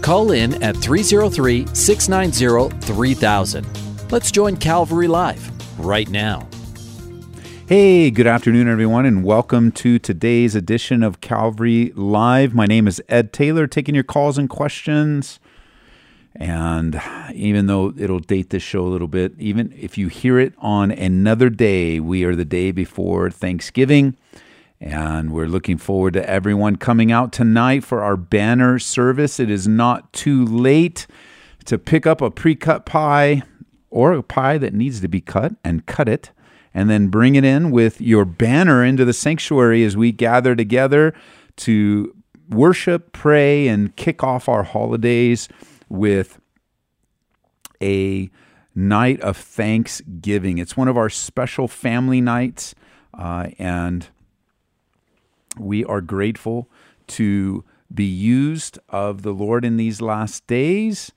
Call in at 303 690 3000. Let's join Calvary Live right now. Hey, good afternoon, everyone, and welcome to today's edition of Calvary Live. My name is Ed Taylor, taking your calls and questions. And even though it'll date this show a little bit, even if you hear it on another day, we are the day before Thanksgiving. And we're looking forward to everyone coming out tonight for our banner service. It is not too late to pick up a pre cut pie or a pie that needs to be cut and cut it, and then bring it in with your banner into the sanctuary as we gather together to worship, pray, and kick off our holidays with a night of thanksgiving. It's one of our special family nights, uh, and we are grateful to be used of the Lord in these last days.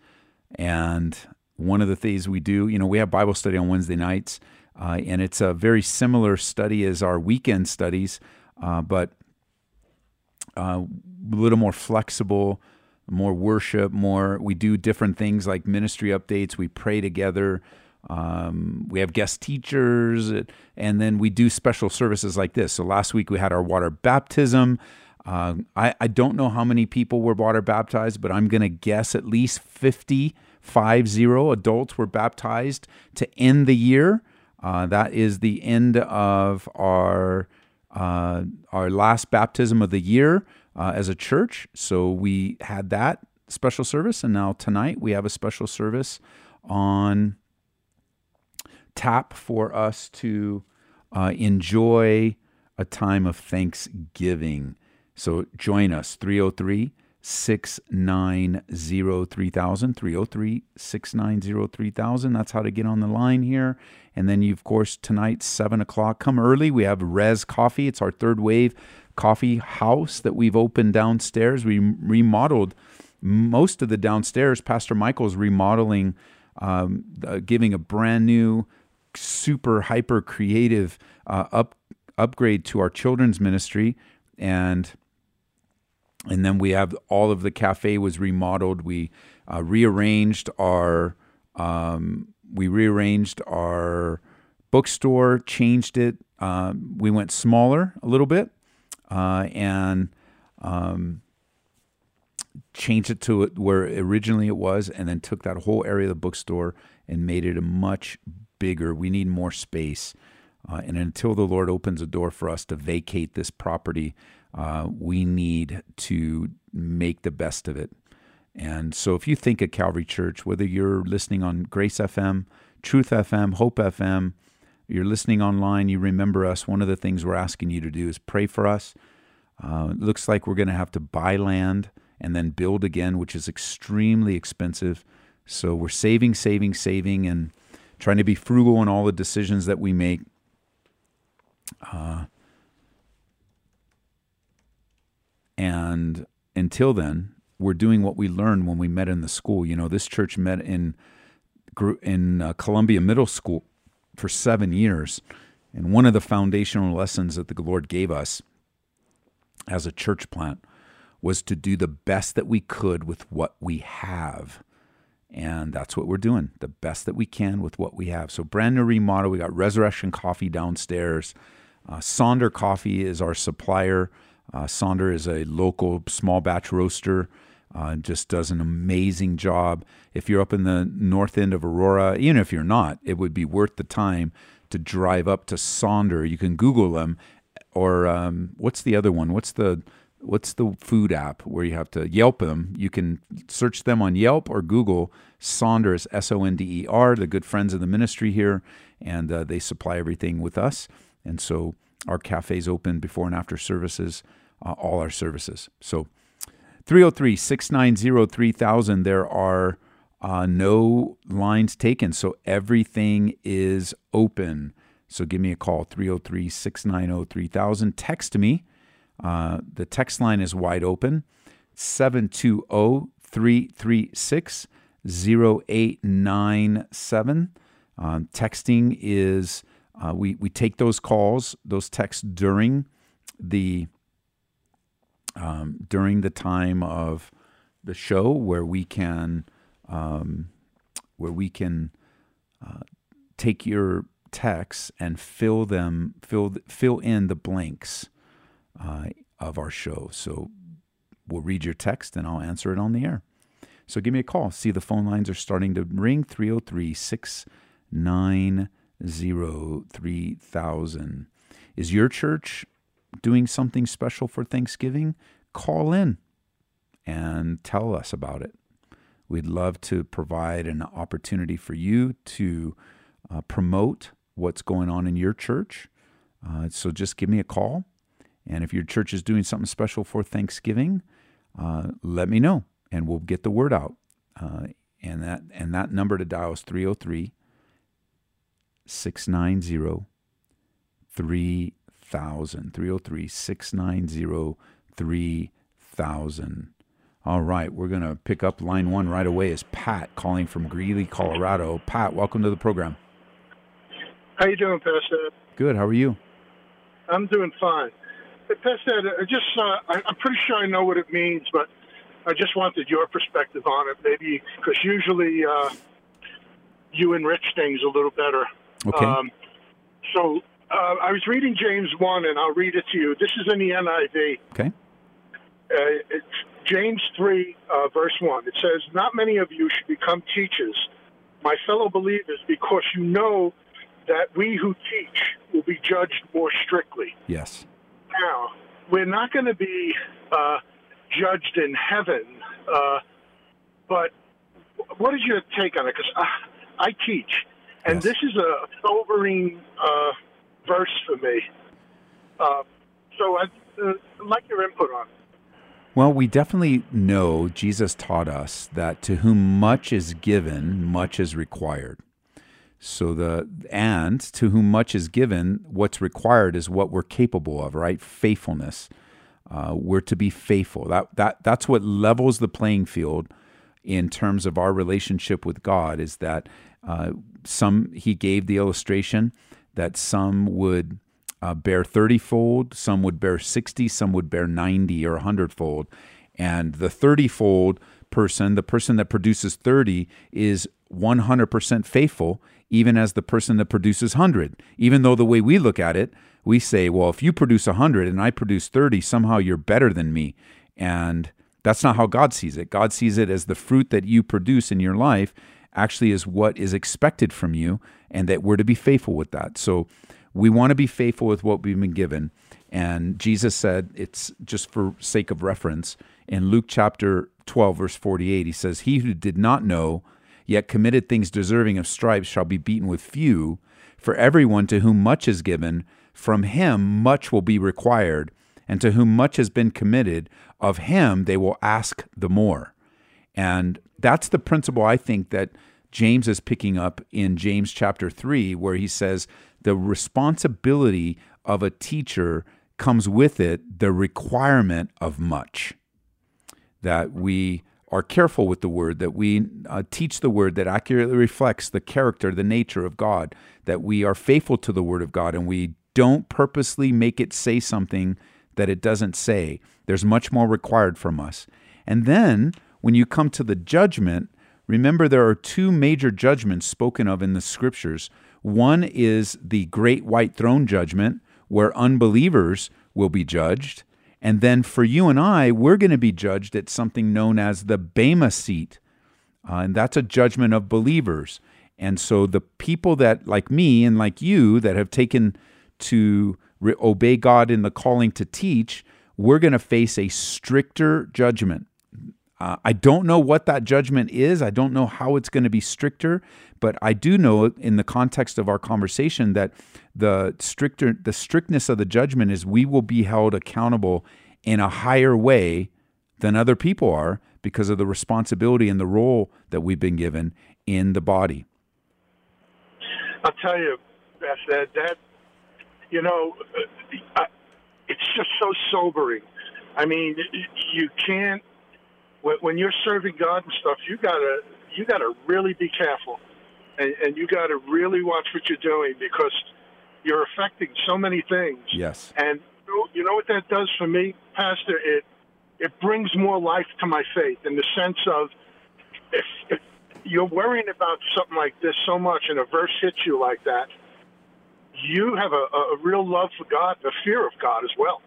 And one of the things we do, you know, we have Bible study on Wednesday nights, uh, and it's a very similar study as our weekend studies, uh, but uh, a little more flexible, more worship, more. We do different things like ministry updates. We pray together. Um, we have guest teachers, and then we do special services like this. So last week we had our water baptism. Uh, I, I don't know how many people were water baptized, but I'm going to guess at least 50, five zero adults were baptized to end the year. Uh, that is the end of our uh, our last baptism of the year uh, as a church. So we had that special service, and now tonight we have a special service on tap for us to uh, enjoy a time of thanksgiving. So join us 303 690 3000. 303 690 3000. That's how to get on the line here. And then you, of course, tonight, 7 o'clock, come early. We have Res Coffee. It's our third wave coffee house that we've opened downstairs. We remodeled most of the downstairs. Pastor Michael's remodeling, um, uh, giving a brand new, super hyper creative uh, up upgrade to our children's ministry, and and then we have all of the cafe was remodeled. We uh, rearranged our um, we rearranged our bookstore, changed it. Uh, we went smaller a little bit, uh, and um, changed it to where originally it was, and then took that whole area of the bookstore and made it a much bigger. We need more space. Uh, and until the Lord opens a door for us to vacate this property, uh, we need to make the best of it. And so, if you think of Calvary Church, whether you're listening on Grace FM, Truth FM, Hope FM, you're listening online, you remember us, one of the things we're asking you to do is pray for us. Uh, it looks like we're going to have to buy land and then build again, which is extremely expensive. So, we're saving, saving, saving, and trying to be frugal in all the decisions that we make. Uh, and until then, we're doing what we learned when we met in the school. You know, this church met in in uh, Columbia Middle School for seven years, and one of the foundational lessons that the Lord gave us as a church plant was to do the best that we could with what we have. And that's what we're doing, the best that we can with what we have. So, brand new remodel. We got Resurrection Coffee downstairs. Uh, Sonder Coffee is our supplier. Uh, Sonder is a local small batch roaster. Uh, just does an amazing job. If you're up in the north end of Aurora, even if you're not, it would be worth the time to drive up to Sonder. You can Google them, or um, what's the other one? What's the what's the food app where you have to Yelp them? You can search them on Yelp or Google. Sonders, S O N D E R. The good friends of the ministry here, and uh, they supply everything with us. And so our cafe's open before and after services, uh, all our services. So 303 690 3000. There are uh, no lines taken, so everything is open. So give me a call 303 690 3000. Text me. Uh, the text line is wide open 720 336 0897. Um, texting is, uh, we, we take those calls, those texts during the um, during the time of the show where we can um, where we can uh, take your texts and fill them fill fill in the blanks uh, of our show. So we'll read your text and I'll answer it on the air. So give me a call. See the phone lines are starting to ring 303 690 3000. Is your church doing something special for Thanksgiving? Call in and tell us about it. We'd love to provide an opportunity for you to uh, promote what's going on in your church. Uh, so just give me a call. And if your church is doing something special for Thanksgiving, uh, let me know and we'll get the word out. Uh, and that and that number to dial is 303 690 3000. 303 690 3000. All right, we're going to pick up line one right away. Is Pat calling from Greeley, Colorado? Pat, welcome to the program. How you doing, Pastor? Good. How are you? I'm doing fine. Pastor, I just uh, I, I'm pretty sure I know what it means, but I just wanted your perspective on it, maybe because usually uh, you enrich things a little better. Okay. Um, so uh, I was reading James one, and I'll read it to you. This is in the NIV. Okay. Uh, it's James 3, uh, verse 1. It says, Not many of you should become teachers, my fellow believers, because you know that we who teach will be judged more strictly. Yes. Now, we're not going to be uh, judged in heaven, uh, but what is your take on it? Because I, I teach, and Yes. this is a sobering uh, verse for me. Uh, so I'd uh, like your input on it. Well, we definitely know Jesus taught us that to whom much is given, much is required. So the and to whom much is given, what's required is what we're capable of, right? Faithfulness. Uh, we're to be faithful. That that that's what levels the playing field in terms of our relationship with God. Is that uh, some he gave the illustration that some would uh, bear 30 fold, some would bear 60, some would bear 90 or 100 fold. And the 30 fold person, the person that produces 30, is 100% faithful, even as the person that produces 100. Even though the way we look at it, we say, well, if you produce 100 and I produce 30, somehow you're better than me. And that's not how God sees it. God sees it as the fruit that you produce in your life actually is what is expected from you, and that we're to be faithful with that. So we want to be faithful with what we've been given. And Jesus said, it's just for sake of reference, in Luke chapter 12, verse 48, he says, He who did not know, yet committed things deserving of stripes, shall be beaten with few. For everyone to whom much is given, from him much will be required. And to whom much has been committed, of him they will ask the more. And that's the principle I think that James is picking up in James chapter 3, where he says the responsibility of a teacher comes with it the requirement of much. That we are careful with the word, that we uh, teach the word that accurately reflects the character, the nature of God, that we are faithful to the word of God, and we don't purposely make it say something that it doesn't say. There's much more required from us. And then when you come to the judgment, remember there are two major judgments spoken of in the scriptures. One is the great white throne judgment, where unbelievers will be judged. And then for you and I, we're going to be judged at something known as the Bema seat. Uh, and that's a judgment of believers. And so the people that, like me and like you, that have taken to re- obey God in the calling to teach, we're going to face a stricter judgment. Uh, I don't know what that judgment is. I don't know how it's going to be stricter, but I do know in the context of our conversation that the stricter the strictness of the judgment is we will be held accountable in a higher way than other people are because of the responsibility and the role that we've been given in the body. I'll tell you, that that you know, uh, it's just so sobering. I mean, you can't when you're serving God and stuff. You gotta you gotta really be careful, and, and you gotta really watch what you're doing because you're affecting so many things. Yes. And you know what that does for me, Pastor? It it brings more life to my faith in the sense of if, if you're worrying about something like this so much and a verse hits you like that, you have a, a real love for God, a fear of God as well.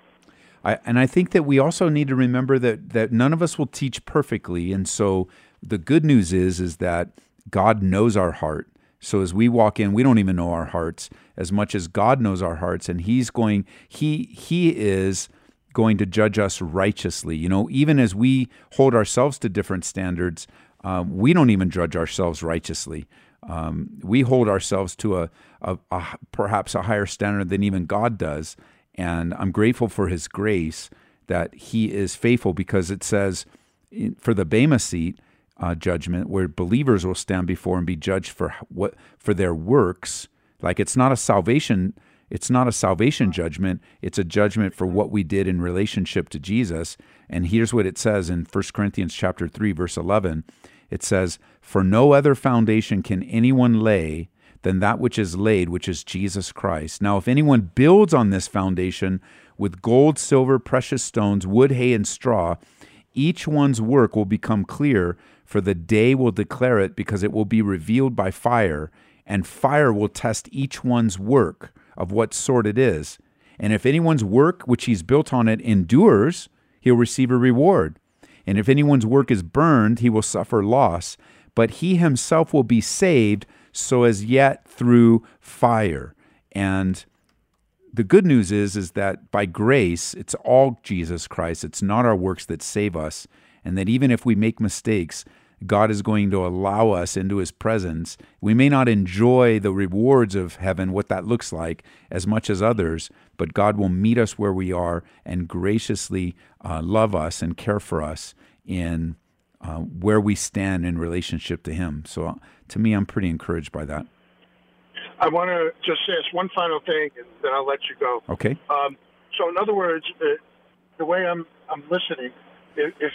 I, and I think that we also need to remember that that none of us will teach perfectly, and so the good news is is that God knows our heart. So as we walk in, we don't even know our hearts as much as God knows our hearts, and He's going. He He is going to judge us righteously. You know, even as we hold ourselves to different standards, um, we don't even judge ourselves righteously. Um, we hold ourselves to a, a, a, perhaps a higher standard than even God does. And I'm grateful for His grace that He is faithful because it says for the Bema seat uh, judgment, where believers will stand before and be judged for what for their works. Like it's not a salvation it's not a salvation judgment, it's a judgment for what we did in relationship to Jesus. And here's what it says in 1 Corinthians chapter 3 verse 11. It says, "For no other foundation can anyone lay than that which is laid, which is Jesus Christ. Now if anyone builds on this foundation with gold, silver, precious stones, wood, hay, and straw, each one's work will become clear, for the day will declare it, because it will be revealed by fire, and fire will test each one's work of what sort it is. And if anyone's work which he's built on it endures, he'll receive a reward. And if anyone's work is burned, he will suffer loss, but he himself will be saved, so as yet through fire. And the good news is is that by grace, it's all Jesus Christ. It's not our works that save us, and that even if we make mistakes, God is going to allow us into his presence. We may not enjoy the rewards of heaven, what that looks like, as much as others, but God will meet us where we are and graciously uh, love us and care for us in uh, where we stand in relationship to him. So uh, to me, I'm pretty encouraged by that. I want to just ask one final thing, and then I'll let you go. Okay. Um, so, in other words, uh, the way I'm I'm listening, if, if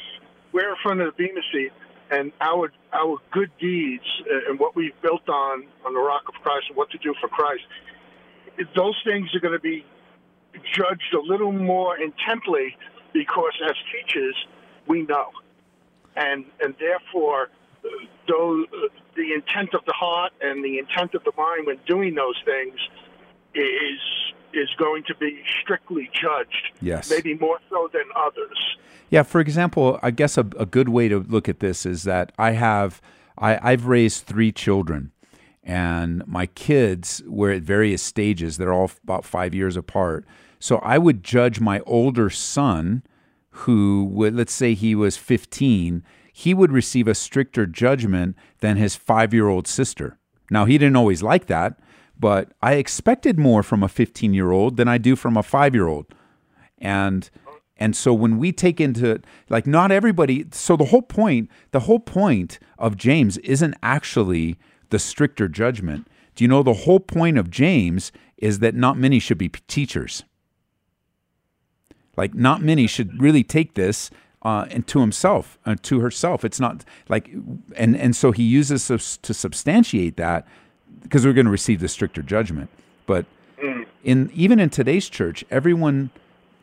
we're in front of the Bema seat and our our good deeds and what we've built on on the rock of Christ and what to do for Christ, those things are going to be judged a little more intently because as teachers we know, and and therefore, though the intent of the heart and the intent of the mind when doing those things is is going to be strictly judged. Yes. Maybe more so than others. Yeah. For example, I guess a, a good way to look at this is that I have I, I've raised three children, and my kids were at various stages. They're all about five years apart. So I would judge my older son, who would let's say he was 15, he would receive a stricter judgment than his five year old sister. Now he didn't always like that but I expected more from a 15 year old than I do from a five year old. And and so when we take into like not everybody so the whole point the whole point of James isn't actually the stricter judgment. Do you know the whole point of James is that not many should be teachers. Like not many should really take this uh, and to himself uh, to herself. It's not like and and so he uses to substantiate that because we're going to receive the stricter judgment. But mm. in even in today's church, everyone,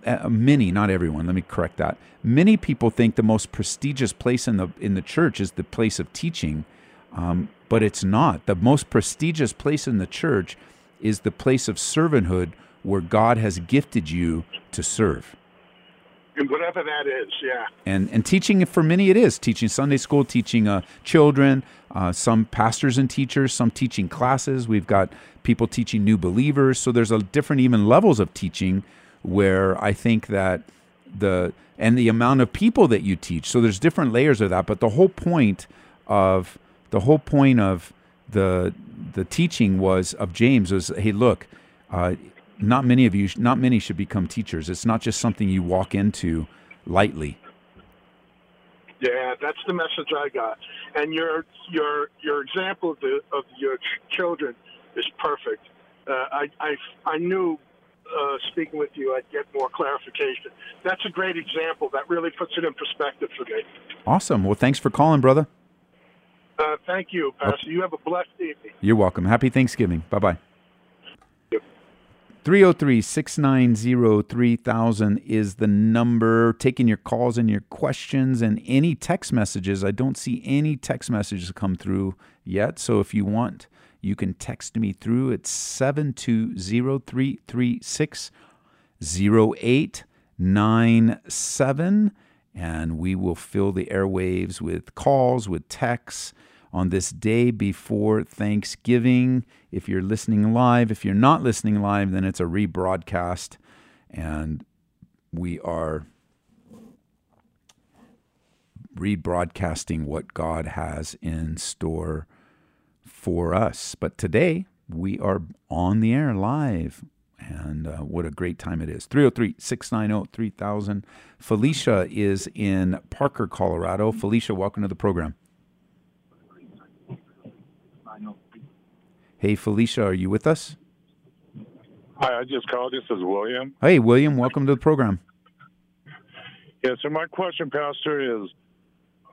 uh, many, not everyone. Let me correct that. Many people think the most prestigious place in the in the church is the place of teaching, um, but it's not. The most prestigious place in the church is the place of servanthood, where God has gifted you to serve whatever that is, yeah. And and teaching for many it is teaching Sunday school, teaching uh, children, uh, some pastors and teachers, some teaching classes. We've got people teaching new believers. So there's a different even levels of teaching where I think that the and the amount of people that you teach. So there's different layers of that. But the whole point of the whole point of the the teaching was of James was, hey, look. Uh, not many of you, not many should become teachers. It's not just something you walk into lightly. Yeah, that's the message I got. And your your your example of the of your ch- children is perfect. Uh, I, I I knew uh, speaking with you, I'd get more clarification. That's a great example. That really puts it in perspective for me. Awesome. Well, thanks for calling, brother. Uh, thank you, Pastor. You have a blessed evening. You're welcome. Happy Thanksgiving. Bye bye. 303 690 3000 is the number. Taking your calls and your questions and any text messages. I don't see any text messages come through yet. So if you want, you can text me through. It's 720 0897 and we will fill the airwaves with calls, with texts on this day before Thanksgiving. If you're listening live, if you're not listening live, then it's a rebroadcast. And we are rebroadcasting what God has in store for us. But today, we are on the air live. And uh, what a great time it is. 303 690 3000. Felicia is in Parker, Colorado. Felicia, welcome to the program. Hey, Felicia, are you with us? Hi, I just called. This is William. Hey, William, welcome to the program. Yeah, so my question, Pastor, is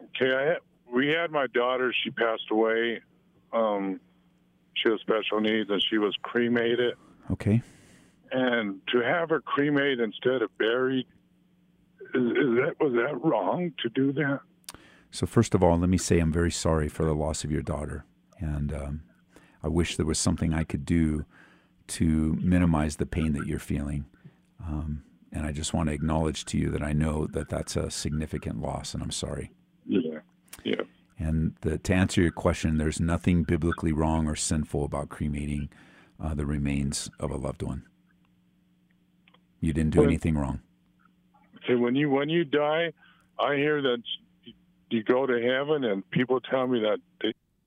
okay, I had, we had my daughter, she passed away. Um, she has special needs and she was cremated. Okay. And to have her cremated instead of buried, is, is that was that wrong to do that? So, first of all, let me say I'm very sorry for the loss of your daughter. And um, I wish there was something I could do to minimize the pain that you're feeling. Um, and I just want to acknowledge to you that I know that that's a significant loss, and I'm sorry. Yeah, yeah. And the, to answer your question, there's nothing biblically wrong or sinful about cremating uh, the remains of a loved one. You didn't do anything wrong. See, when you when you die, I hear that you go to heaven, and people tell me that,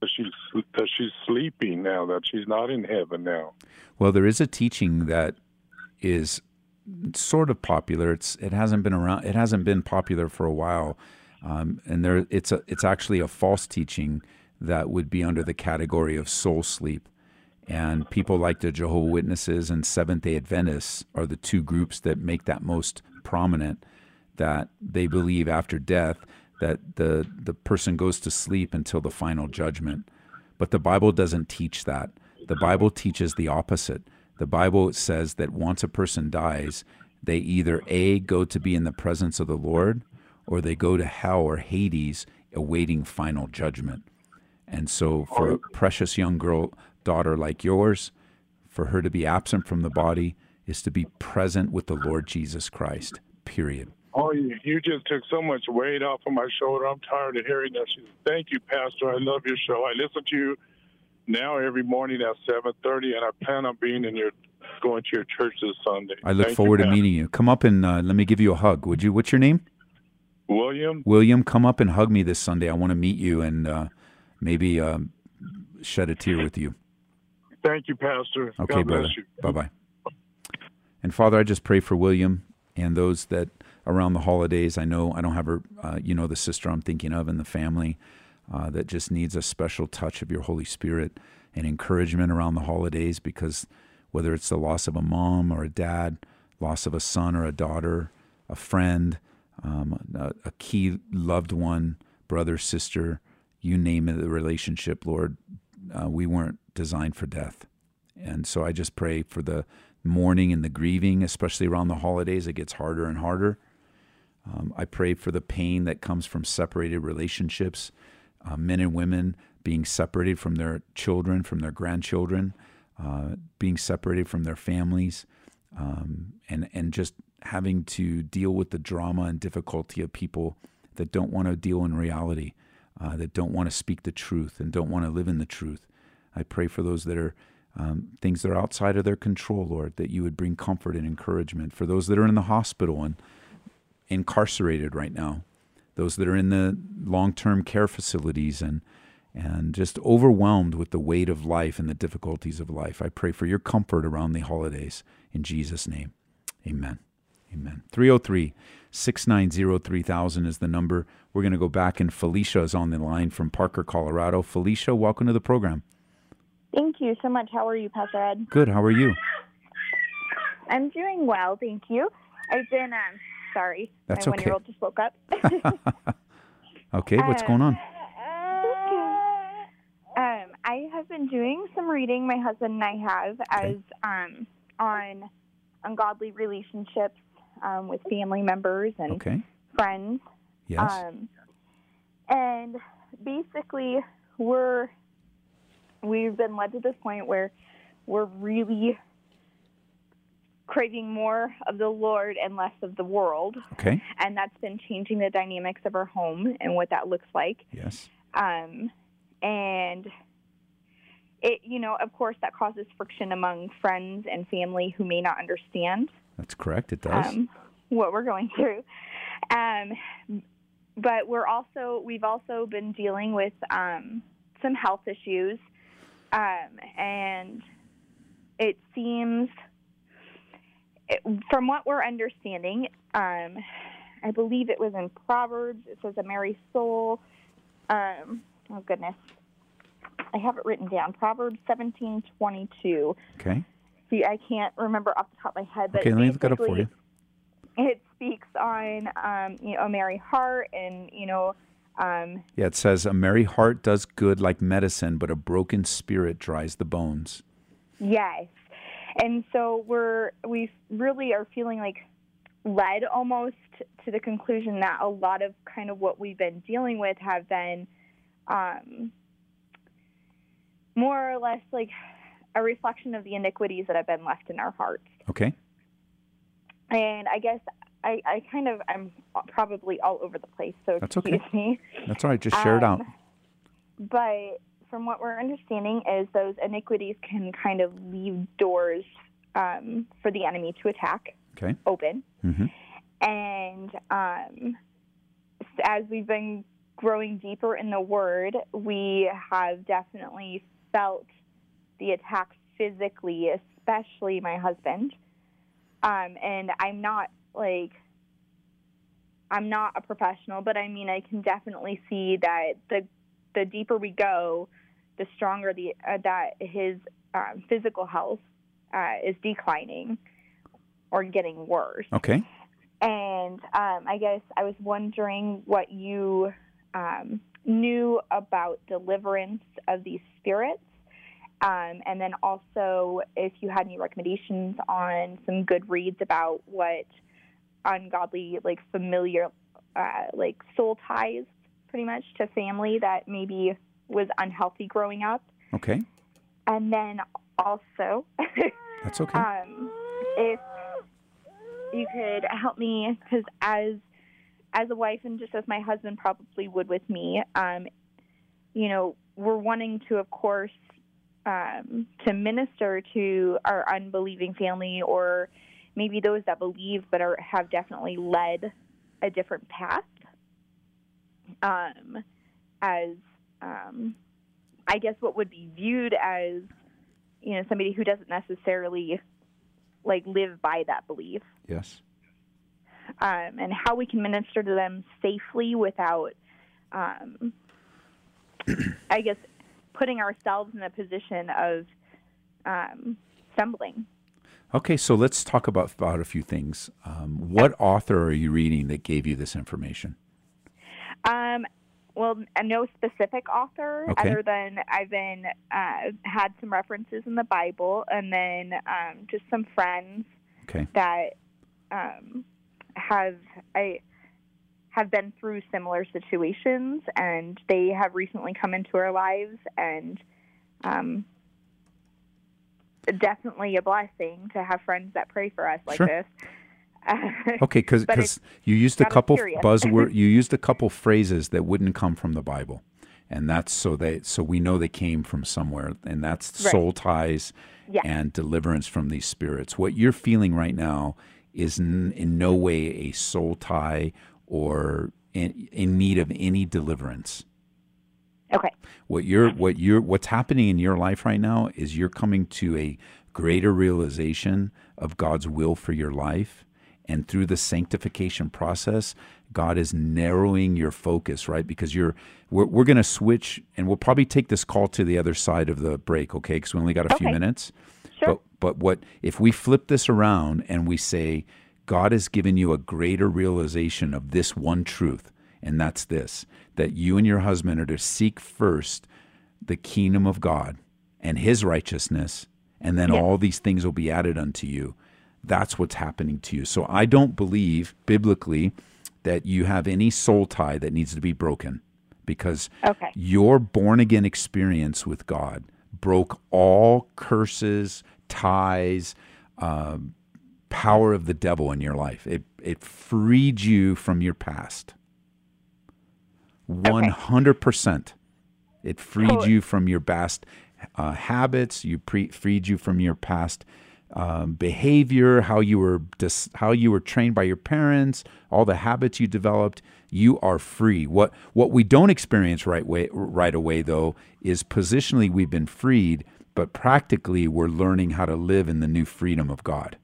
that she's that she's sleeping now, that she's not in heaven now. Well, there is a teaching that is sort of popular. It's it hasn't been around. It hasn't been popular for a while, um, and there it's a it's actually a false teaching that would be under the category of soul sleep. And people like the Jehovah Witnesses and Seventh Day Adventists are the two groups that make that most prominent. That they believe after death that the the person goes to sleep until the final judgment. But the Bible doesn't teach that. The Bible teaches the opposite. The Bible says that once a person dies, they either A, go to be in the presence of the Lord, or they go to hell or Hades awaiting final judgment. And so, for a precious young girl, daughter like yours, for her to be absent from the body is to be present with the Lord Jesus Christ, period. Oh, you, you just took so much weight off of my shoulder. I'm tired of hearing that. She said, Thank you, Pastor. I love your show. I listen to you now every morning at 7:30, and I plan on being in your going to your church this Sunday. I look Thank you, forward to Pastor. meeting you. Come up and uh, let me give you a hug. Would you? What's your name? William. William, come up and hug me this Sunday. I want to meet you and uh, maybe um, shed a tear with you. Thank you, Pastor. Okay, God brother. Bye bye. And Father, I just pray for William and those that around the holidays. I know I don't have a, uh, you know, the sister I'm thinking of in the family uh, that just needs a special touch of your Holy Spirit and encouragement around the holidays because whether it's the loss of a mom or a dad, loss of a son or a daughter, a friend, um, a, a key loved one, brother, sister, you name it, the relationship, Lord, uh, we weren't designed for death. And so I just pray for the mourning and the grieving, especially around the holidays. It gets harder and harder. Um, I pray for the pain that comes from separated relationships, uh, men and women being separated from their children, from their grandchildren, uh, being separated from their families, um, and and just having to deal with the drama and difficulty of people that don't want to deal in reality, uh, that don't want to speak the truth and don't want to live in the truth. I pray for those that are um, things that are outside of their control, Lord, that you would bring comfort and encouragement. For those that are in the hospital and incarcerated right now, those that are in the long term care facilities and and just overwhelmed with the weight of life and the difficulties of life. I pray for your comfort around the holidays in Jesus' name. Amen. Amen. 303 690 3000 is the number. We're going to go back, and Felicia is on the line from Parker, Colorado. Felicia, welcome to the program. Thank you so much. How are you, Pastor Ed? Good. How are you? I'm doing well, thank you. I've been, um, sorry, That's my okay. one-year-old just woke up. Okay, what's going on? um, I have been doing some reading. My husband and I have as um, on ungodly relationships um, with family members and Okay. friends. Yes. Um, and basically, we're we've been led to this point where we're really craving more of the Lord and less of the world, Okay. and that's been changing the dynamics of our home and what that looks like. Yes. Um, and it, you know, of course, that causes friction among friends and family who may not understand That's correct. It does. um, what we're going through. Um, but we're also we've also been dealing with um, some health issues, um, and it seems, it, from what we're understanding, um, I believe it was in Proverbs. It says a merry soul. Um, oh goodness, I have it written down. Proverbs seventeen twenty two. okay. See, I can't remember off the top of my head, but Okay, let me look it up for you. It speaks on, um, you know, a merry heart and, you know, um, Yeah, it says, A merry heart does good like medicine, but a broken spirit dries the bones. yes. And so we're, we really are feeling like led almost to the conclusion that a lot of kind of what we've been dealing with have been um, more or less like a reflection of the iniquities that have been left in our hearts. Okay. And I guess I, I kind of I'm probably all over the place, so That's okay. excuse me. That's all right. Just share it out. Um, But from what we're understanding is those iniquities can kind of leave doors um, for the enemy to attack Okay. open. hmm And um, as we've been growing deeper in the Word, we have definitely felt the attacks physically, especially my husband. Um, and I'm not like, I'm not a professional, but I mean, I can definitely see that the the deeper we go, the stronger the uh, that his um, physical health uh, is declining or getting worse. Okay. And um, I guess I was wondering what you um, knew about deliverance of these spirits. Um, and then also, if you had any recommendations on some good reads about what ungodly, like familiar, uh, like soul ties, pretty much to family that maybe was unhealthy growing up. Okay. And then also, That's okay. um, if you could help me, because as as a wife and just as my husband probably would with me, um, you know, we're wanting to, of course, um, to minister to our unbelieving family or maybe those that believe but are have definitely led a different path. Um, as um, I guess what would be viewed as you know somebody who doesn't necessarily like live by that belief yes. um, and how we can minister to them safely without um, i guess putting ourselves in a position of um, stumbling Okay, so let's talk about, about a few things. Um, what author are you reading that gave you this information? Um, well no specific author Okay. other than i've been uh, had some references in the bible and then um, just some friends Okay. that um, have I have been through similar situations, and they have recently come into our lives, and um, definitely a blessing to have friends that pray for us like Sure. this. Okay, because you used a couple buzzword, you used a couple phrases that wouldn't come from the Bible, and that's so they so we know they came from somewhere, and that's Right. soul ties Yeah. and deliverance from these spirits. What you're feeling right now is n- in no way a soul tie or in, in need of any deliverance. okay, What you're what you're what's happening in your life right now is you're coming to a greater realization of God's will for your life And through the sanctification process, God is narrowing your focus, right? Because you're we're, we're going to switch, and we'll probably take this call to the other side of the break, okay? Because we only got a Okay. few minutes. Sure. But but what if we flip this around and we say, God has given you a greater realization of this one truth, and that's this: that you and your husband are to seek first the kingdom of God and His righteousness, and then Yes. all these things will be added unto you. That's what's happening to you. So I don't believe biblically that you have any soul tie that needs to be broken because Okay. your born again experience with God broke all curses, ties, um, power of the devil in your life. It it freed you from your past. One hundred percent. It freed you from your past uh, habits. You pre- freed you from your past um, behavior, how you were dis- how you were trained by your parents, all the habits you developed. You are free. What what we don't experience right way right away though is positionally we've been freed, but practically we're learning how to live in the new freedom of God.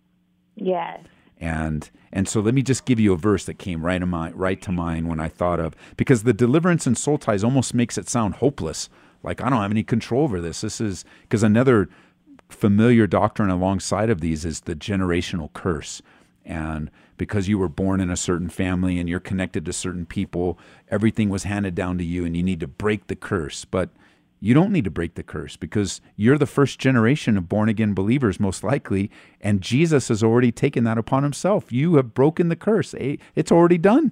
Yes. And and so let me just give you a verse that came right to mind, right to mind when I thought of because the deliverance and soul ties almost makes it sound hopeless. Like I don't have any control over this. This is because another familiar doctrine alongside of these is the generational curse. And because you were born in a certain family and you're connected to certain people, everything was handed down to you and you need to break the curse. But you don't need to break the curse because you're the first generation of born again believers, most likely, and Jesus has already taken that upon himself. You have broken the curse. Eh, It's already done.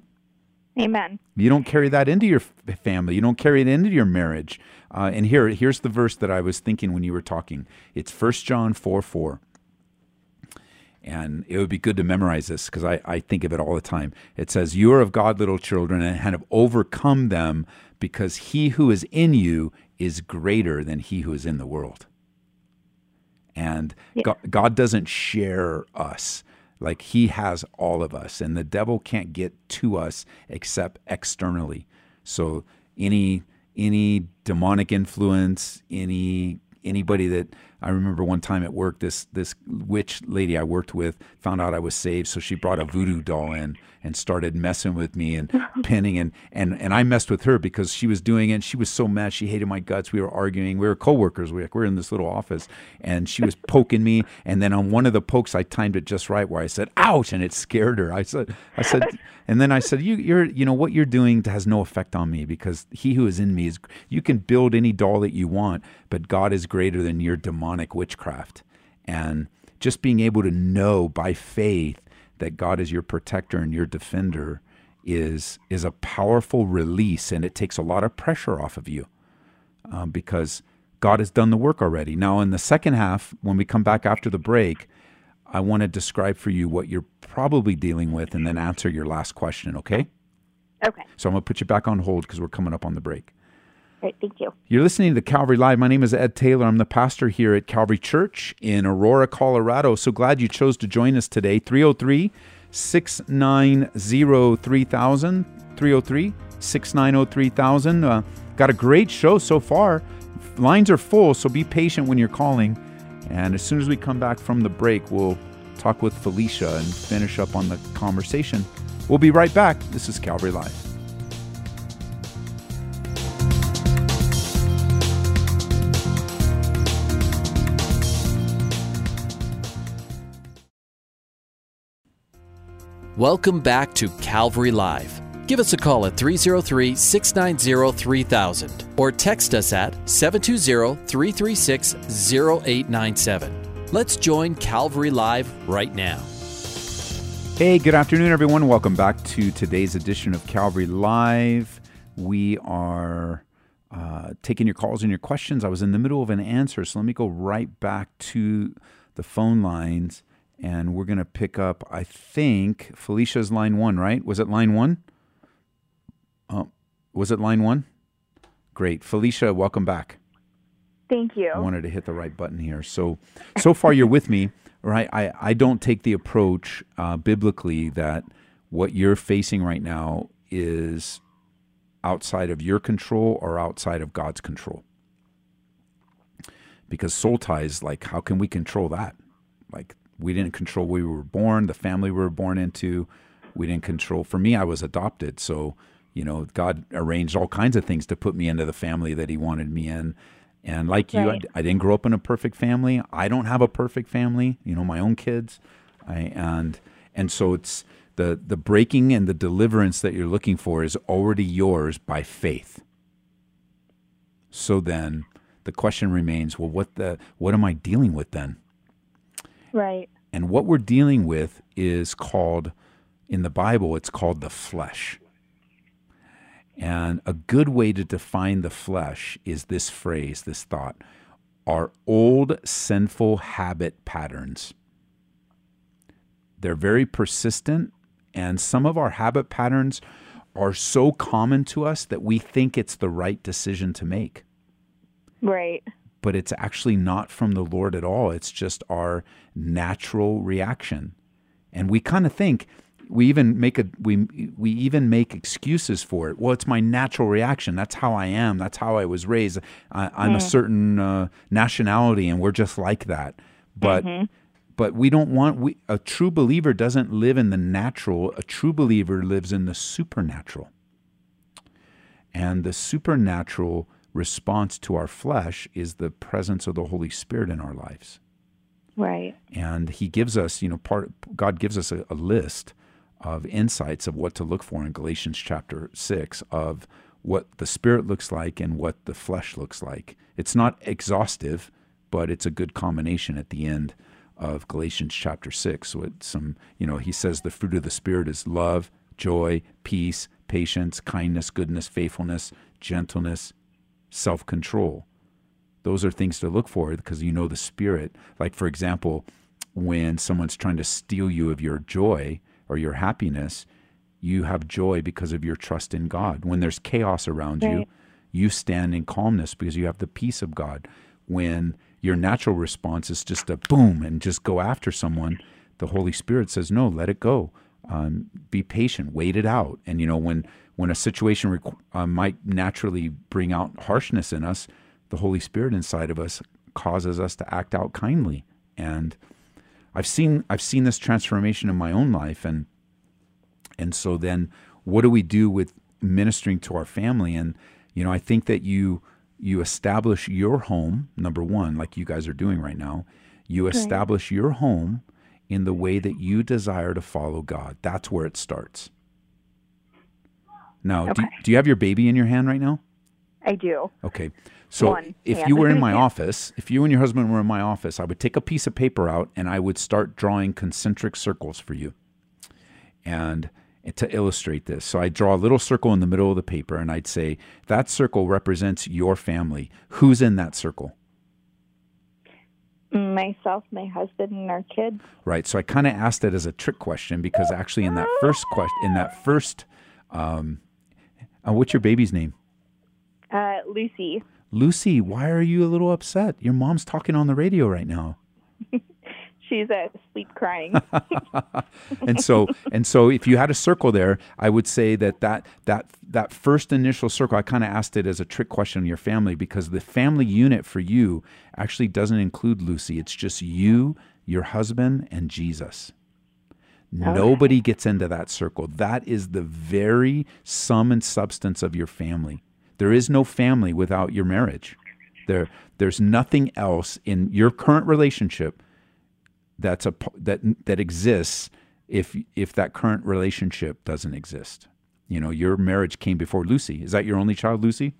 Amen. You don't carry that into your family. You don't carry it into your marriage. Uh, and here, here's the verse that I was thinking when you were talking. It's 1 John 4 4. And it would be good to memorize this because I, I think of it all the time. It says, You are of God, little children, and have overcome them because he who is in you is greater than he who is in the world. And God, God doesn't share us. Like he has all of us, and the devil can't get to us except externally. So any any demonic influence, any anybody that I remember one time at work, this this witch lady I worked with found out I was saved, so she brought a voodoo doll in and started messing with me and pinning and and and I messed with her because she was doing it. And she was so mad, she hated my guts. We were arguing. We were coworkers. We we were in this little office, and she was poking me. And then on one of the pokes, I timed it just right where I said "ouch," and it scared her. I said, I said, and then I said, "You, you're, you know, what you're doing has no effect on me because He who is in me is. You can build any doll that you want, but God is greater than your demonic witchcraft." And just being able to know by faith that God is your protector and your defender is is a powerful release, and it takes a lot of pressure off of you um, because God has done the work already. Now, in the second half, when we come back after the break, I want to describe for you what you're probably dealing with, and then answer your last question. Okay? Okay. So I'm gonna put you back on hold because we're coming up on the break. Great. Thank you. You're listening to Calvary Live. My name is Ed Taylor. I'm the pastor here at Calvary Church in Aurora, Colorado. So glad you chose to join us today. 303 690 3000. 303 690 3000. Uh, Got a great show so far. Lines are full, so be patient when you're calling. And as soon as we come back from the break, we'll talk with Felicia and finish up on the conversation. We'll be right back. This is Calvary Live. Welcome back to Calvary Live. Give us a call at 303 690 3000 or text us at 720 336 0897. Let's join Calvary Live right now. Hey, good afternoon, everyone. Welcome back to today's edition of Calvary Live. We are uh, taking your calls and your questions. I was in the middle of an answer, so let me go right back to the phone lines and we're going to pick up, I think, Felicia's line one, right? Was it line one? Oh, was it line one? Great. Felicia, welcome back. Thank you. I wanted to hit the right button here. So, so far you're with me, right? I, I don't take the approach uh, biblically that what you're facing right now is outside of your control or outside of God's control. Because soul ties, like, how can we control that? Like, We didn't control where we were born, the family we were born into. We didn't control. For me, I was adopted, so you know, God arranged all kinds of things to put me into the family that He wanted me in. And like you, I, I didn't grow up in a perfect family. I don't have a perfect family. You know, my own kids, I, and and so it's the the breaking and the deliverance that you're looking for is already yours by faith. So then, the question remains: Well, what the what am I dealing with then? Right. And what we're dealing with is called, in the Bible, it's called the flesh. And a good way to define the flesh is this phrase, this thought our old sinful habit patterns. They're very persistent, and some of our habit patterns are so common to us that we think it's the right decision to make Right. But it's actually not from the Lord at all. It's just our natural reaction. And we kind of think we even make a we we even make excuses for it. Well, it's my natural reaction. That's how I am. That's how I was raised. I, I'm a certain uh, nationality, and we're just like that. But but we don't want we a true believer doesn't live in the natural. A true believer lives in the supernatural. And the supernatural response to our flesh is the presence of the Holy Spirit in our lives. Right. And He gives us, you know, part God gives us a, a list of insights of what to look for in Galatians chapter six of what the spirit looks like and what the flesh looks like. It's not exhaustive, but it's a good combination at the end of Galatians chapter six. With some, you know, he says the fruit of the spirit is love, joy, peace, patience, kindness, goodness, faithfulness, gentleness, self control. Those are things to look for because you know the spirit. Like, for example, when someone's trying to steal you of your joy or your happiness, you have joy because of your trust in God. When there's chaos around you, you stand in calmness because you have the peace of God. When your natural response is just a boom and just go after someone, the Holy Spirit says, "No, let it go. Um, be patient. Wait it out." And you know, when when a situation requ- uh, might naturally bring out harshness in us, the Holy Spirit inside of us causes us to act out kindly. And I've seen I've seen this transformation in my own life, and and so then what do we do with ministering to our family? And you know, I think that you you establish your home number one, like you guys are doing right now. You establish your home in the way that you desire to follow God. That's where it starts. Now, do, Okay. do you have your baby in your hand right now? I do. Okay. So One, if yeah. you were in my office, if you and your husband were in my office, I would take a piece of paper out and I would start drawing concentric circles for you. And to illustrate this, so I draw a little circle in the middle of the paper and I'd say, that circle represents your family. Who's in that circle? Myself, my husband, and our kids. Right. So I kind of asked it as a trick question because actually in that first question, in that first, um, uh, what's your baby's name? Uh, Lucy. Lucy, why are you a little upset? Your mom's talking on the radio right now. She's asleep crying. and so and so if you had a circle there i would say that that that that first initial circle i kind of asked it as a trick question in your family because the family unit for you actually doesn't include lucy it's just you your husband and jesus Oh, nobody gets into that circle that is the very sum and substance of your family there is no family without your marriage there there's nothing else in your current relationship that's a that that exists if if that current relationship doesn't exist. You know, your marriage came before Lucy. Is that your only child, Lucy?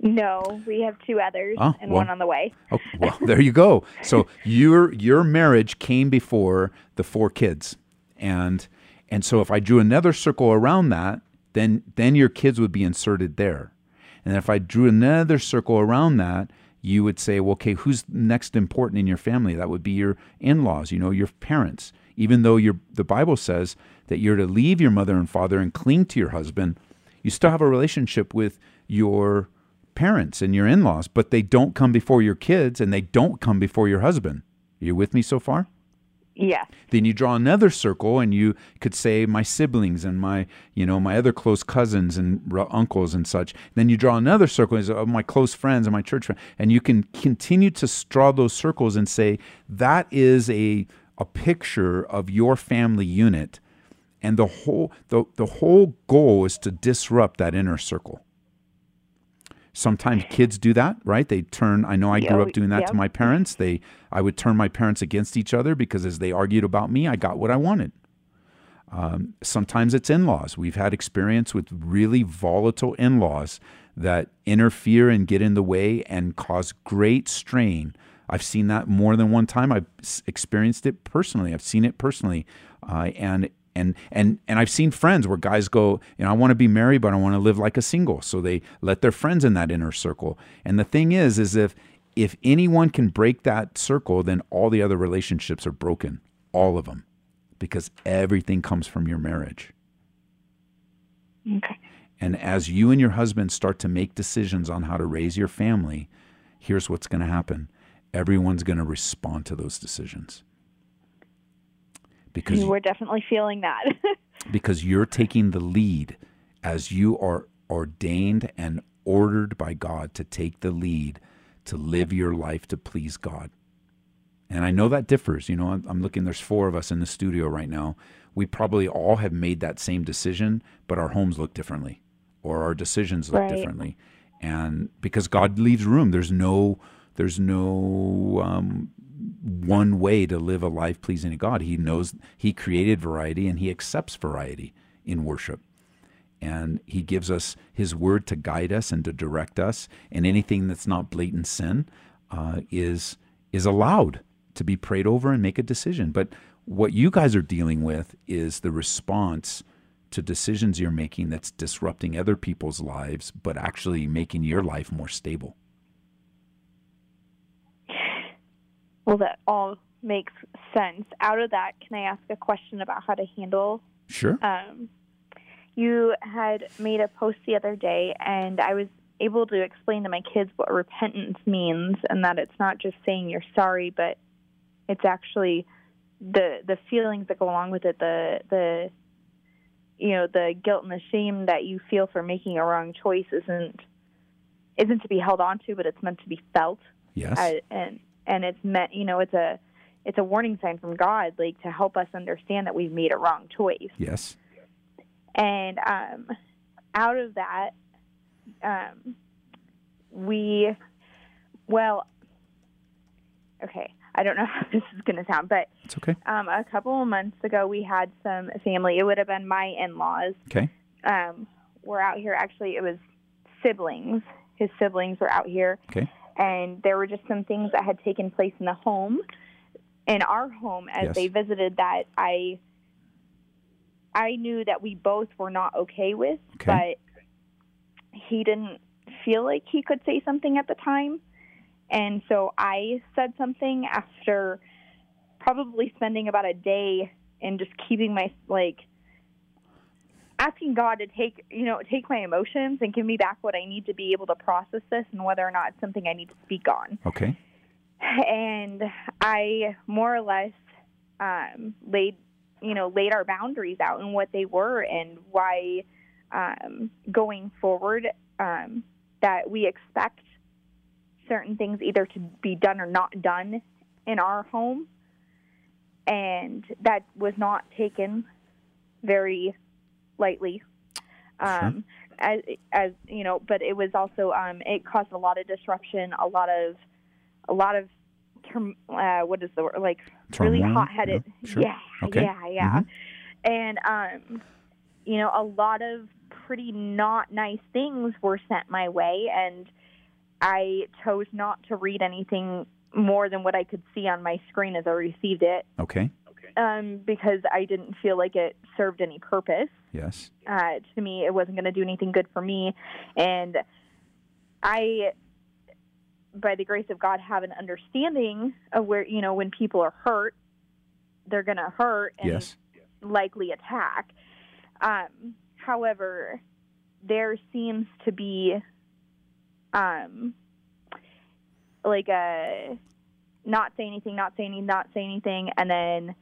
no, we have two others Oh, and well. one on the way. Oh, well, there you go. So your your marriage came before the four kids, and and so if I drew another circle around that, then then your kids would be inserted there, and if I drew another circle around that, you would say, well, okay, who's next important in your family? That would be your in-laws, you know, your parents. Even though your the Bible says that you're to leave your mother and father and cling to your husband, you still have a relationship with your parents and your in-laws, but they don't come before your kids and they don't come before your husband. Are you with me so far? Yes. Then you draw another circle and you could say my siblings and my, you know, my other close cousins and uncles and such. Then you draw another circle of oh, my close friends and my church friends. And you can continue to draw those circles and say that is a a picture of your family unit and the whole the, the whole goal is to disrupt that inner circle sometimes kids do that right? They turn i know i grew up doing that to my parents. They i would turn my parents against each other because as they argued about me i got what i wanted. Um, sometimes it's in-laws. We've had experience with really volatile in-laws that interfere and get in the way and cause great strain. I've seen that more than one time. I've experienced it personally. I've seen it personally uh, and and and and I've seen friends where guys go, you know, I want to be married, but I want to live like a single. So they let their friends in that inner circle. And the thing is, is if if anyone can break that circle, then all the other relationships are broken, all of them, because everything comes from your marriage. Okay. And as you and your husband start to make decisions on how to raise your family, here's what's going to happen. Everyone's going to respond to those decisions. Because We're definitely feeling that. because you're taking the lead as you are ordained and ordered by God to take the lead to live your life to please God. And I know that differs. You know, I'm, I'm looking, there's four of us in the studio right now. We probably all have made that same decision, but our homes look differently or our decisions look Right. differently. And because God leaves room, there's no, there's no um, one way to live a life pleasing to God. He knows He created variety and He accepts variety in worship. And He gives us His word to guide us and to direct us. And anything that's not blatant sin uh, is is allowed to be prayed over and make a decision. But what you guys are dealing with is the response to decisions you're making that's disrupting other people's lives, but actually making your life more stable. Well, that all makes sense. Out of that, can I ask a question about how to handle Sure. um, you had made a post the other day, and I was able to explain to my kids what repentance means, and that it's not just saying you're sorry, but it's actually the the feelings that go along with it, the the you know the guilt and the shame that you feel for making a wrong choice isn't isn't to be held on to, but it's meant to be felt Yes. and and it's meant you know it's a it's a warning sign from God like to help us understand that we've made a wrong choice yes. and um, out of that um, we well okay I don't know how this is going to sound but It's okay. um, a couple of months ago we had some family it would have been my in-laws Okay. um, were out here actually it was siblings his siblings were out here Okay. And there were just some things that had taken place in the home in our home as Yes. they visited that i i knew that we both were not okay with Okay. but he didn't feel like he could say something at the time and so i said something after probably spending about a day and just keeping my like asking God to take you know take my emotions and give me back what I need to be able to process this and whether or not it's something I need to speak on. Okay. And I more or less um, laid you know laid our boundaries out and what they were and why um, going forward um, that we expect certain things either to be done or not done in our home and that was not taken very lightly. Um, as, as you know, but it was also um, it caused a lot of disruption, a lot of a lot of term, uh, what is the word like really hot headed. Yeah, sure. Yeah, Okay. yeah, yeah. And um, you know, a lot of pretty not nice things were sent my way, and I chose not to read anything more than what I could see on my screen as I received it, Okay. Um, because I didn't feel like it served any purpose Yes. uh, to me. It wasn't going to do anything good for me, and I, by the grace of God, have an understanding of where you know when people are hurt, they're going to hurt and Yes. likely attack. Um, however, there seems to be, um, like a not say anything, not say anything, not say anything, and then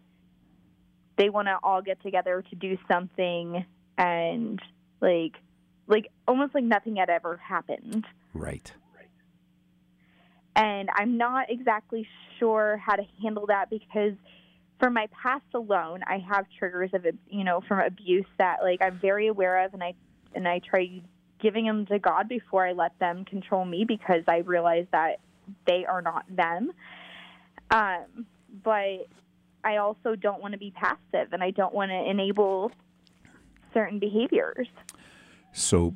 they want to all get together to do something and like like almost like nothing had ever happened Right. and i'm not exactly sure how to handle that because for my past alone, I have triggers of you know from abuse that like I'm very aware of, and I and I try giving them to God before I let them control me because I realize that they are not them. Um, but I also don't want to be passive, and I don't want to enable certain behaviors. So,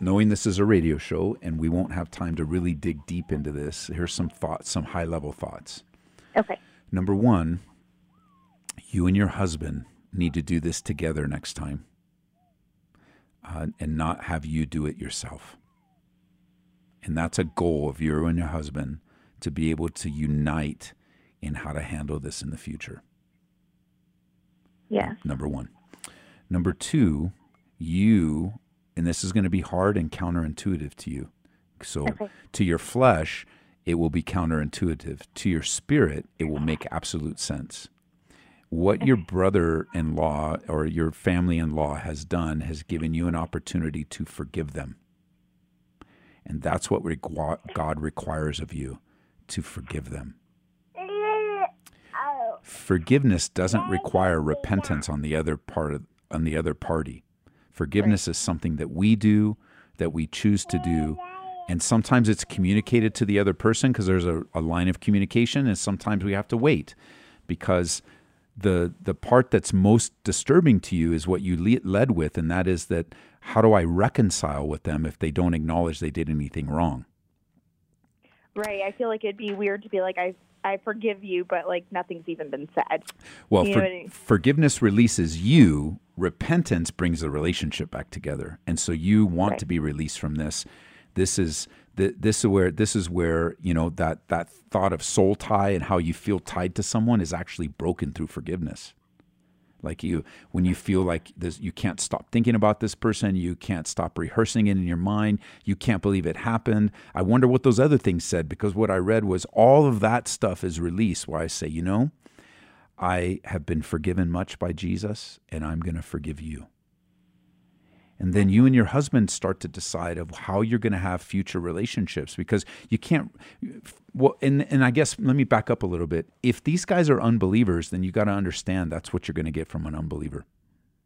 knowing this is a radio show and we won't have time to really dig deep into this, here's some thoughts, some high level thoughts. Okay. Number one, you and your husband need to do this together next time uh, and not have you do it yourself. And that's a goal of you and your husband to be able to unite in how to handle this in the future. Yeah. Number one. Number two, you, and this is going to be hard and counterintuitive to you. So Okay. to your flesh, it will be counterintuitive. To your spirit, it will make absolute sense. What your brother in law or your family in law has done has given you an opportunity to forgive them. And that's what God requires of you to forgive them. Forgiveness doesn't require repentance on the other part of, on the other party. Forgiveness is something that we do, that we choose to do, and sometimes it's communicated to the other person because there's a, a line of communication, and sometimes we have to wait because the the part that's most disturbing to you is what you le- led with, and that is that how do I reconcile with them if they don't acknowledge they did anything wrong? Right. I feel like it'd be weird to be like, I I forgive you, but like nothing's even been said. Well, You for, I mean? forgiveness releases you. Repentance brings the relationship back together, and so you want Right. to be released from this. This is th- this is where this is where you know that that thought of soul tie and how you feel tied to someone is actually broken through forgiveness. Like you, when you feel like this, you can't stop thinking about this person. You can't stop rehearsing it in your mind. You can't believe it happened. I wonder what those other things said because what I read was all of that stuff is released. Where I say, you know, I have been forgiven much by Jesus, and I'm going to forgive you. And then you and your husband start to decide of how you're going to have future relationships because you can't. Well, and and I guess let me back up a little bit. If these guys are unbelievers, then you got to understand that's what you're going to get from an unbeliever.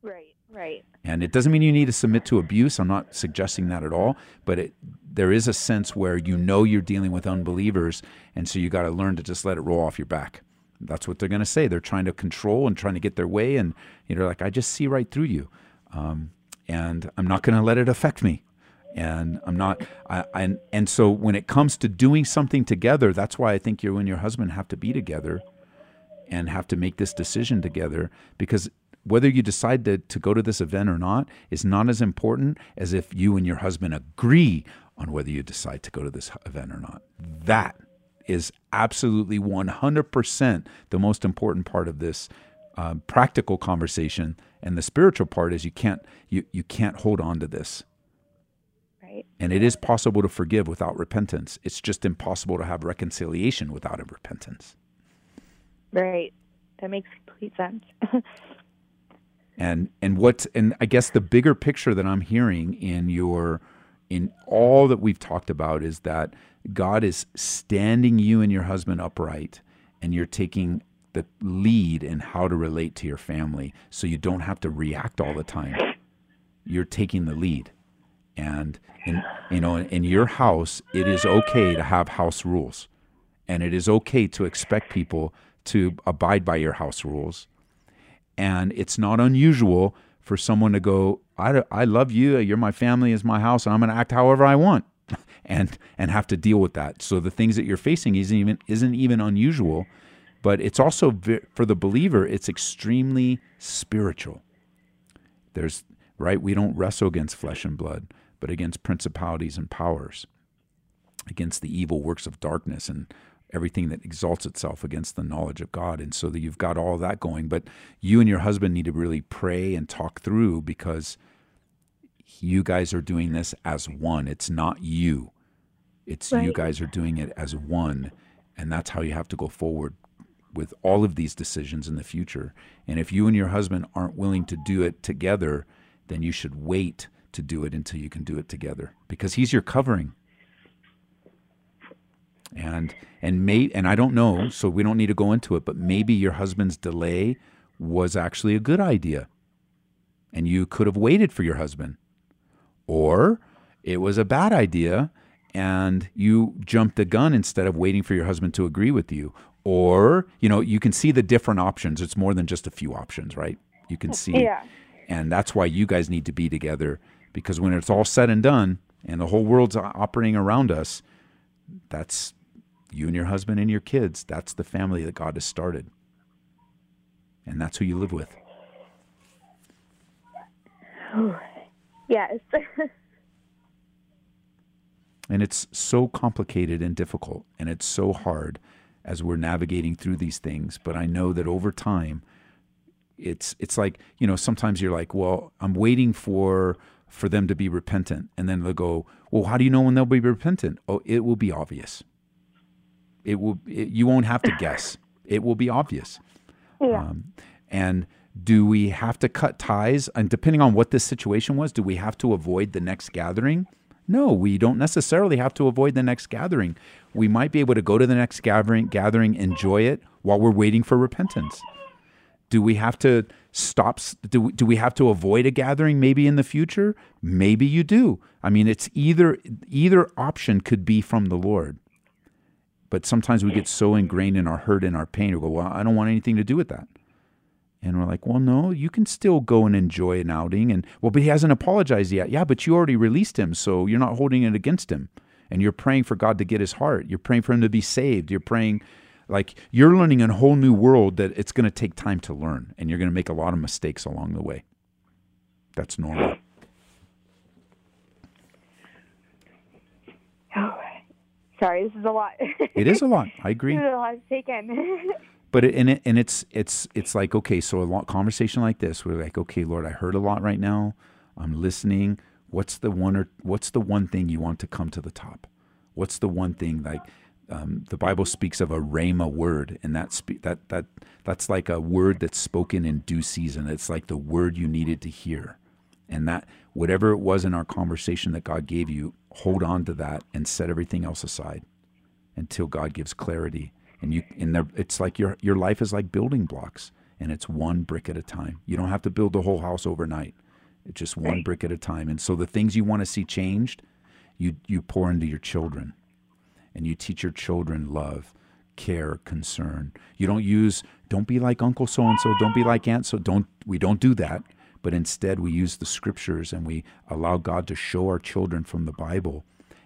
Right. Right. And it doesn't mean you need to submit to abuse. I'm not suggesting that at all. But it, there is a sense where you know you're dealing with unbelievers, and so you got to learn to just let it roll off your back. That's what they're going to say. They're trying to control and trying to get their way, and you know, like I just see right through you, um, and I'm not going to let it affect me. And I'm not, I, and so when it comes to doing something together, that's why I think you and your husband have to be together and have to make this decision together because whether you decide to, to go to this event or not is not as important as if you and your husband agree on whether you decide to go to this event or not. That is absolutely 100% the most important part of this um, practical conversation. And the spiritual part is you can't you, you can't hold on to this. Right. And it is possible to forgive without repentance. It's just impossible to have reconciliation without a repentance. Right. That makes complete sense. and and what and I guess the bigger picture that I'm hearing in your in all that we've talked about is that God is standing you and your husband upright and you're taking the lead in how to relate to your family so you don't have to react all the time. You're taking the lead. And in you know in your house it is okay to have house rules. And it is okay to expect people to abide by your house rules. And it's not unusual for someone to go I, I love you. You're my family. Is my house. And i'm going to act however i want. And and have to deal with that. So the things that you're facing isn't even isn't even unusual but it's also for the believer it's extremely spiritual there's right we don't wrestle against flesh and blood but against principalities and powers against the evil works of darkness and everything that exalts itself against the knowledge of God. And so that you've got all that going. But you and your husband need to really pray and talk through because you guys are doing this as one. It's not you. It's you guys are doing it as one. And that's how you have to go forward with all of these decisions in the future. And if you and your husband aren't willing to do it together, then you should wait to do it until you can do it together because he's your covering. And and may and I don't know, so we don't need to go into it, but maybe your husband's delay was actually a good idea. And you could have waited for your husband. Or it was a bad idea and you jumped the gun instead of waiting for your husband to agree with you. Or, you know, you can see the different options. It's more than just a few options, right? You can see. Yeah. And that's why you guys need to be together because when it's all said and done and the whole world's operating around us, that's you and your husband and your kids. That's the family that God has started. And that's who you live with. Yes. And it's so complicated and difficult, and it's so hard as we're navigating through these things. But I know that over time, it's it's like you know sometimes you're like, well, I'm waiting for for them to be repentant, and then they'll go, well, how do you know when they'll be repentant? Oh, it will be obvious. It will. It, you won't have to guess. It will be obvious. Yeah. Um, and do we have to cut ties? And depending on what this situation was, do we have to avoid the next gathering? No, we don't necessarily have to avoid the next gathering. We might be able to go to the next gathering, gathering, enjoy it while we're waiting for repentance. Do we have to stop? Do we, do we have to avoid a gathering maybe in the future? Maybe you do. I mean, it's either either option could be from the Lord. But sometimes we get so ingrained in our hurt and our pain, we go, "Well, I don't want anything to do with that." And we're like, well, no, you can still go and enjoy an outing. And well, but he hasn't apologized yet. Yeah, but you already released him, so you're not holding it against him. And you're praying for God to get his heart. You're praying for him to be saved. You're praying, like, you're learning a whole new world that it's going to take time to learn. And you're going to make a lot of mistakes along the way. That's normal. Oh, sorry, this is a lot. It is a lot. I agree. This is a lot to take in. but and it, and it's it's it's like okay, so a long conversation like this, we're like, okay, Lord, I heard a lot right now. I'm listening. What's the one or what's the one thing you want to come to the top? What's the one thing like um, the Bible speaks of a rhema word, and that spe- that that that's like a word that's spoken in due season. It's like the word you needed to hear, and that whatever it was in our conversation that God gave you, hold on to that and set everything else aside until God gives clarity and you and there, it's like your your life is like building blocks and it's one brick at a time. You don't have to build the whole house overnight. It's just one right. brick at a time. And so the things you want to see changed you you pour into your children. And you teach your children love care concern. You don't use don't be like uncle so and so don't be like aunt so don't we don't do that. But instead we use the scriptures and we allow God to show our children from the Bible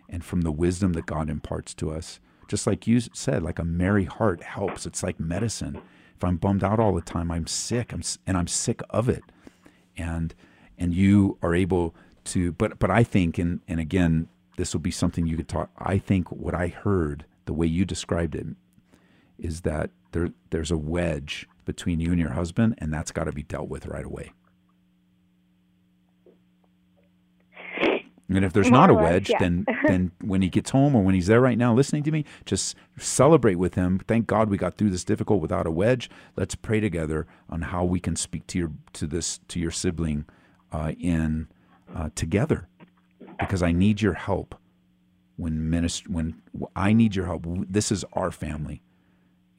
and from the wisdom that God imparts to us just like you said, like a merry heart helps. It's like medicine. If I'm bummed out all the time, I'm sick. I'm and I'm sick of it. And and you are able to. But but I think and and again, this will be something you could talk. I think what I heard, the way you described it, is that there there's a wedge between you and your husband, and that's got to be dealt with right away. And if there's More not a wedge, yeah. then then when he gets home or when he's there right now listening to me, just celebrate with him. Thank God we got through this difficult without a wedge. Let's pray together on how we can speak to your to this to your sibling uh, in uh, together, because I need your help when minister when I need your help. This is our family,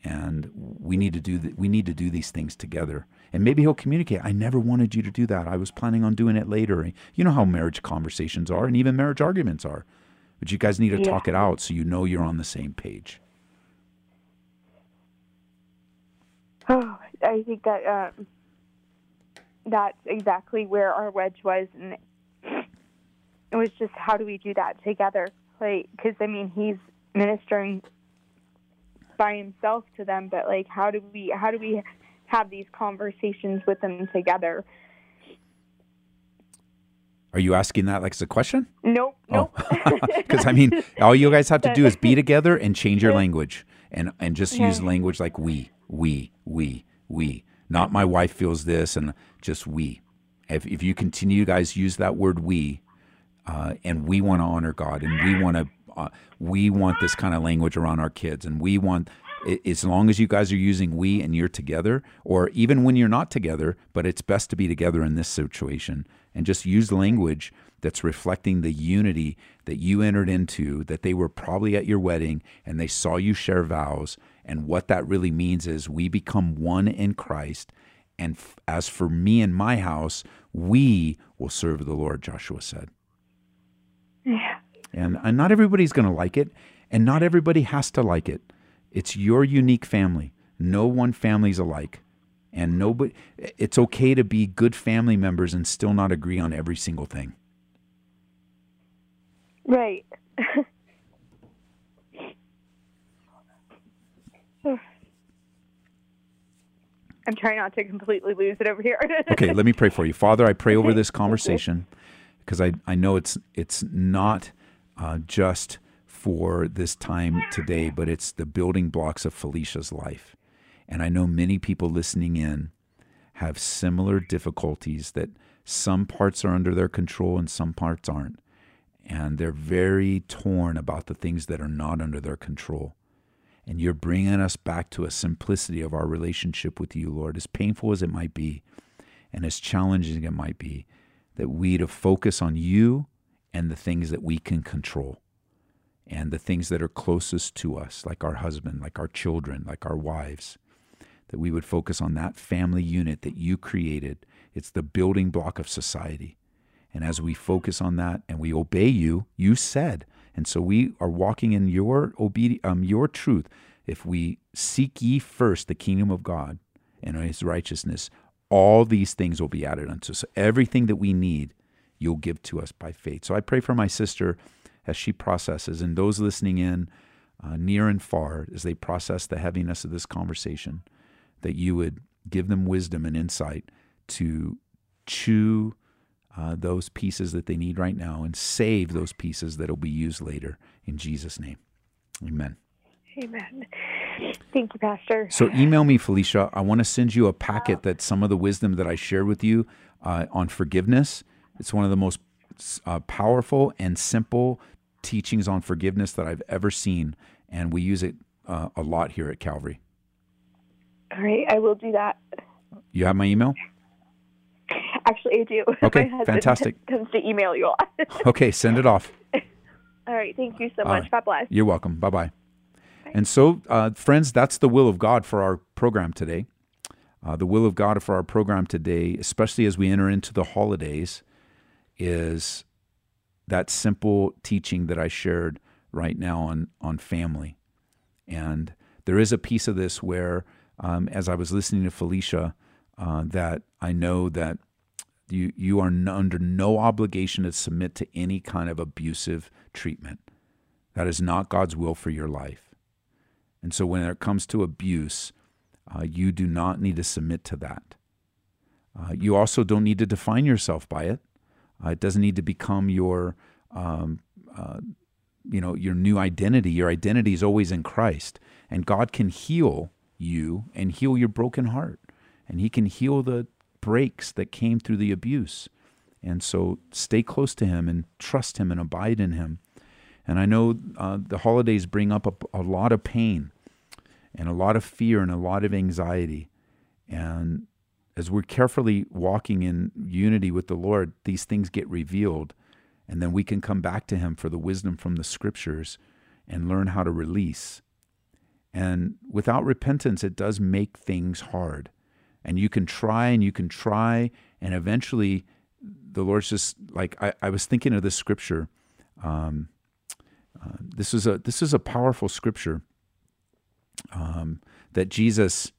and we need to do the, we need to do these things together. And maybe he'll communicate, I never wanted you to do that. I was planning on doing it later. You know how marriage conversations are and even marriage arguments are. But you guys need to yeah. talk it out so you know you're on the same page. Oh, I think that um, that's exactly where our wedge was, and it was just how do we do that together? Like, because I mean, he's ministering by himself to them, but like, how do we how do we have these conversations with them together. Are you asking that like as a question? Nope. Nope. Because oh. I mean, all you guys have to do is be together and change your language, and and just use language like we, we, we, we. Not my wife feels this, and just we. If if you continue, you guys, use that word we, uh, and we want to honor God, and we want to. Uh, we want this kind of language around our kids, and we want as long as you guys are using we and you're together, or even when you're not together, but it's best to be together in this situation and just use language that's reflecting the unity that you entered into, that they were probably at your wedding and they saw you share vows. And what that really means is we become one in Christ. And f- as for me and my house, we will serve the Lord, Joshua said. Yeah. And, and not everybody's going to like it, and not everybody has to like it. It's your unique family. No one family's alike. And nobody it's okay to be good family members and still not agree on every single thing. Right. I'm trying not to completely lose it over here. okay, let me pray for you. Father, I pray over this conversation because I, I know it's it's not uh, just for this time today, but it's the building blocks of Felicia's life. And I know many people listening in have similar difficulties that some parts are under their control and some parts aren't. And they're very torn about the things that are not under their control. And you're bringing us back to a simplicity of our relationship with you, Lord, as painful as it might be and as challenging it might be, that we to focus on you and the things that we can control and the things that are closest to us, like our husband, like our children, like our wives, that we would focus on that family unit that you created. It's the building block of society. And as we focus on that and we obey you, you said, and so we are walking in your obedi- um, your truth. If we seek ye first the kingdom of God and his righteousness, all these things will be added unto us. So everything that we need, you'll give to us by faith. So I pray for my sister as she processes, and those listening in uh, near and far as they process the heaviness of this conversation, that you would give them wisdom and insight to chew uh, those pieces that they need right now and save those pieces that will be used later. In Jesus' name, amen. Amen. Thank you, Pastor. So email me, Felicia. I want to send you a packet that some of the wisdom that I shared with you uh, on forgiveness. It's one of the most uh, powerful and simple teachings on forgiveness that I've ever seen, and we use it uh, a lot here at Calvary. All right, I will do that. You have my email? Actually, I do. Okay, My fantastic. Tends to email you a lot. Okay, send it off. All right, thank you so much. right. God bless. You're welcome. Bye bye. And so, uh, friends, that's the will of God for our program today. Uh, the will of God for our program today, especially as we enter into the holidays, is that simple teaching that I shared right now on, on family. And there is a piece of this where, um, as I was listening to Felicia, uh, that I know that you you are n- under no obligation to submit to any kind of abusive treatment. That is not God's will for your life. And so when it comes to abuse, uh, you do not need to submit to that. Uh, you also don't need to define yourself by it. Uh, it doesn't need to become your, um, uh, you know, your new identity. Your identity is always in Christ, and God can heal you and heal your broken heart, and He can heal the breaks that came through the abuse. And so, stay close to Him and trust Him and abide in Him. And I know uh, the holidays bring up a, a lot of pain and a lot of fear and a lot of anxiety. And as we're carefully walking in unity with the Lord, these things get revealed. And then we can come back to Him for the wisdom from the scriptures and learn how to release. And without repentance, it does make things hard. And you can try and you can try, and eventually the Lord's just like, I, I was thinking of this scripture. Um, uh, this is a this is a powerful scripture um, that Jesus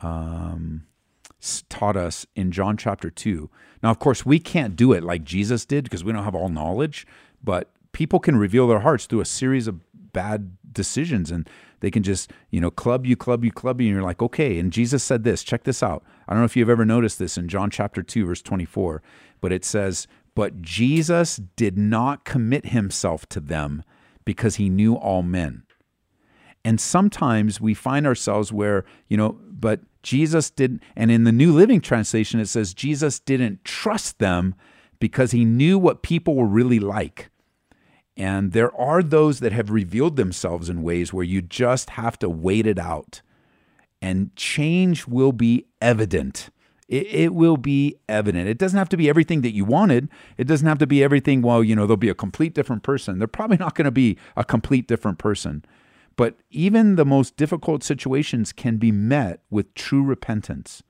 um, taught us in John chapter two. Now, of course, we can't do it like Jesus did because we don't have all knowledge. But people can reveal their hearts through a series of bad decisions, and they can just you know club you, club you, club you, and you're like, okay. And Jesus said this. Check this out. I don't know if you've ever noticed this in John chapter two, verse twenty four, but it says, "But Jesus did not commit himself to them." because he knew all men. And sometimes we find ourselves where, you know, but Jesus didn't, and in the New Living Translation, it says Jesus didn't trust them because he knew what people were really like. And there are those that have revealed themselves in ways where you just have to wait it out. And change will be evident It, it, will be evident. It doesn't have to be everything that you wanted. It doesn't have to be everything, well, you know, they'll be a complete different person. They're probably not going to be a complete different person. But even the most difficult situations can be met with true repentance.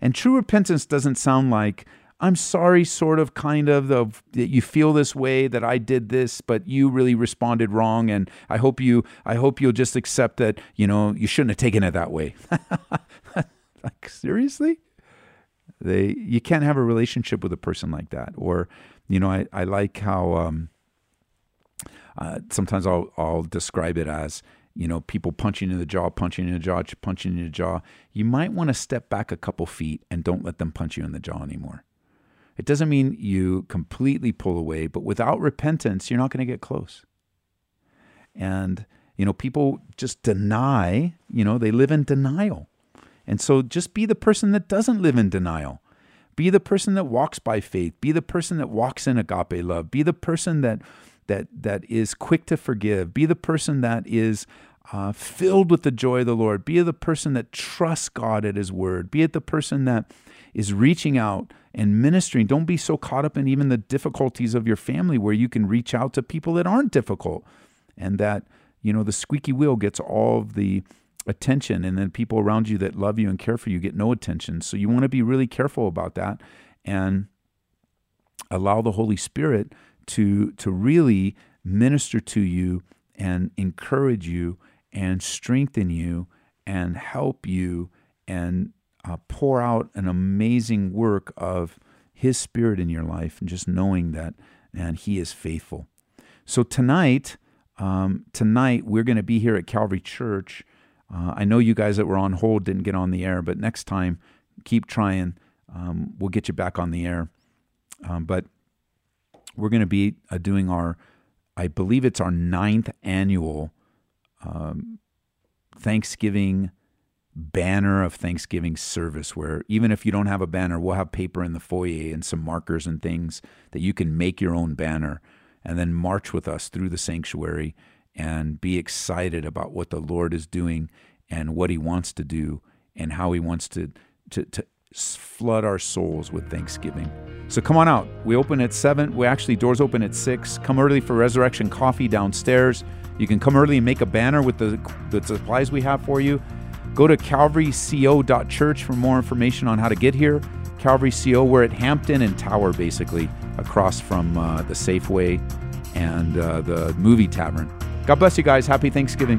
And true repentance doesn't sound like, I'm sorry, sort of, kind of, of that you feel this way that I did this, but you really responded wrong, and I hope you, I hope you'll just accept that, you know, you shouldn't have taken it that way. like seriously, they, you can't have a relationship with a person like that. Or, you know, I, I like how um, uh, sometimes I'll I'll describe it as you know, people punching in the jaw, punching in the jaw, punching in the jaw, you might want to step back a couple feet and don't let them punch you in the jaw anymore. It doesn't mean you completely pull away, but without repentance, you're not going to get close. And, you know, people just deny, you know, they live in denial. And so just be the person that doesn't live in denial. Be the person that walks by faith. Be the person that walks in agape love. Be the person that that that is quick to forgive. Be the person that is uh, filled with the joy of the Lord. Be the person that trusts God at His word. Be it the person that is reaching out and ministering. Don't be so caught up in even the difficulties of your family where you can reach out to people that aren't difficult and that, you know, the squeaky wheel gets all of the attention and then people around you that love you and care for you get no attention. So you want to be really careful about that and allow the Holy Spirit to to really minister to you and encourage you and strengthen you and help you and uh, pour out an amazing work of His Spirit in your life, and just knowing that, and He is faithful. So tonight, um, tonight we're going to be here at Calvary Church. Uh, I know you guys that were on hold didn't get on the air, but next time, keep trying. Um, we'll get you back on the air. Um, but we're going to be uh, doing our, I believe it's our ninth annual um, Thanksgiving banner of Thanksgiving service where even if you don't have a banner, we'll have paper in the foyer and some markers and things that you can make your own banner and then march with us through the sanctuary and be excited about what the Lord is doing and what he wants to do and how he wants to to, to flood our souls with thanksgiving. So come on out. We open at 7. We actually, doors open at 6. Come early for resurrection coffee downstairs. You can come early and make a banner with the, the supplies we have for you. Go to calvaryco.church for more information on how to get here. Calvary CO, we're at Hampton and Tower, basically, across from uh, the Safeway and uh, the movie tavern. God bless you guys. Happy Thanksgiving.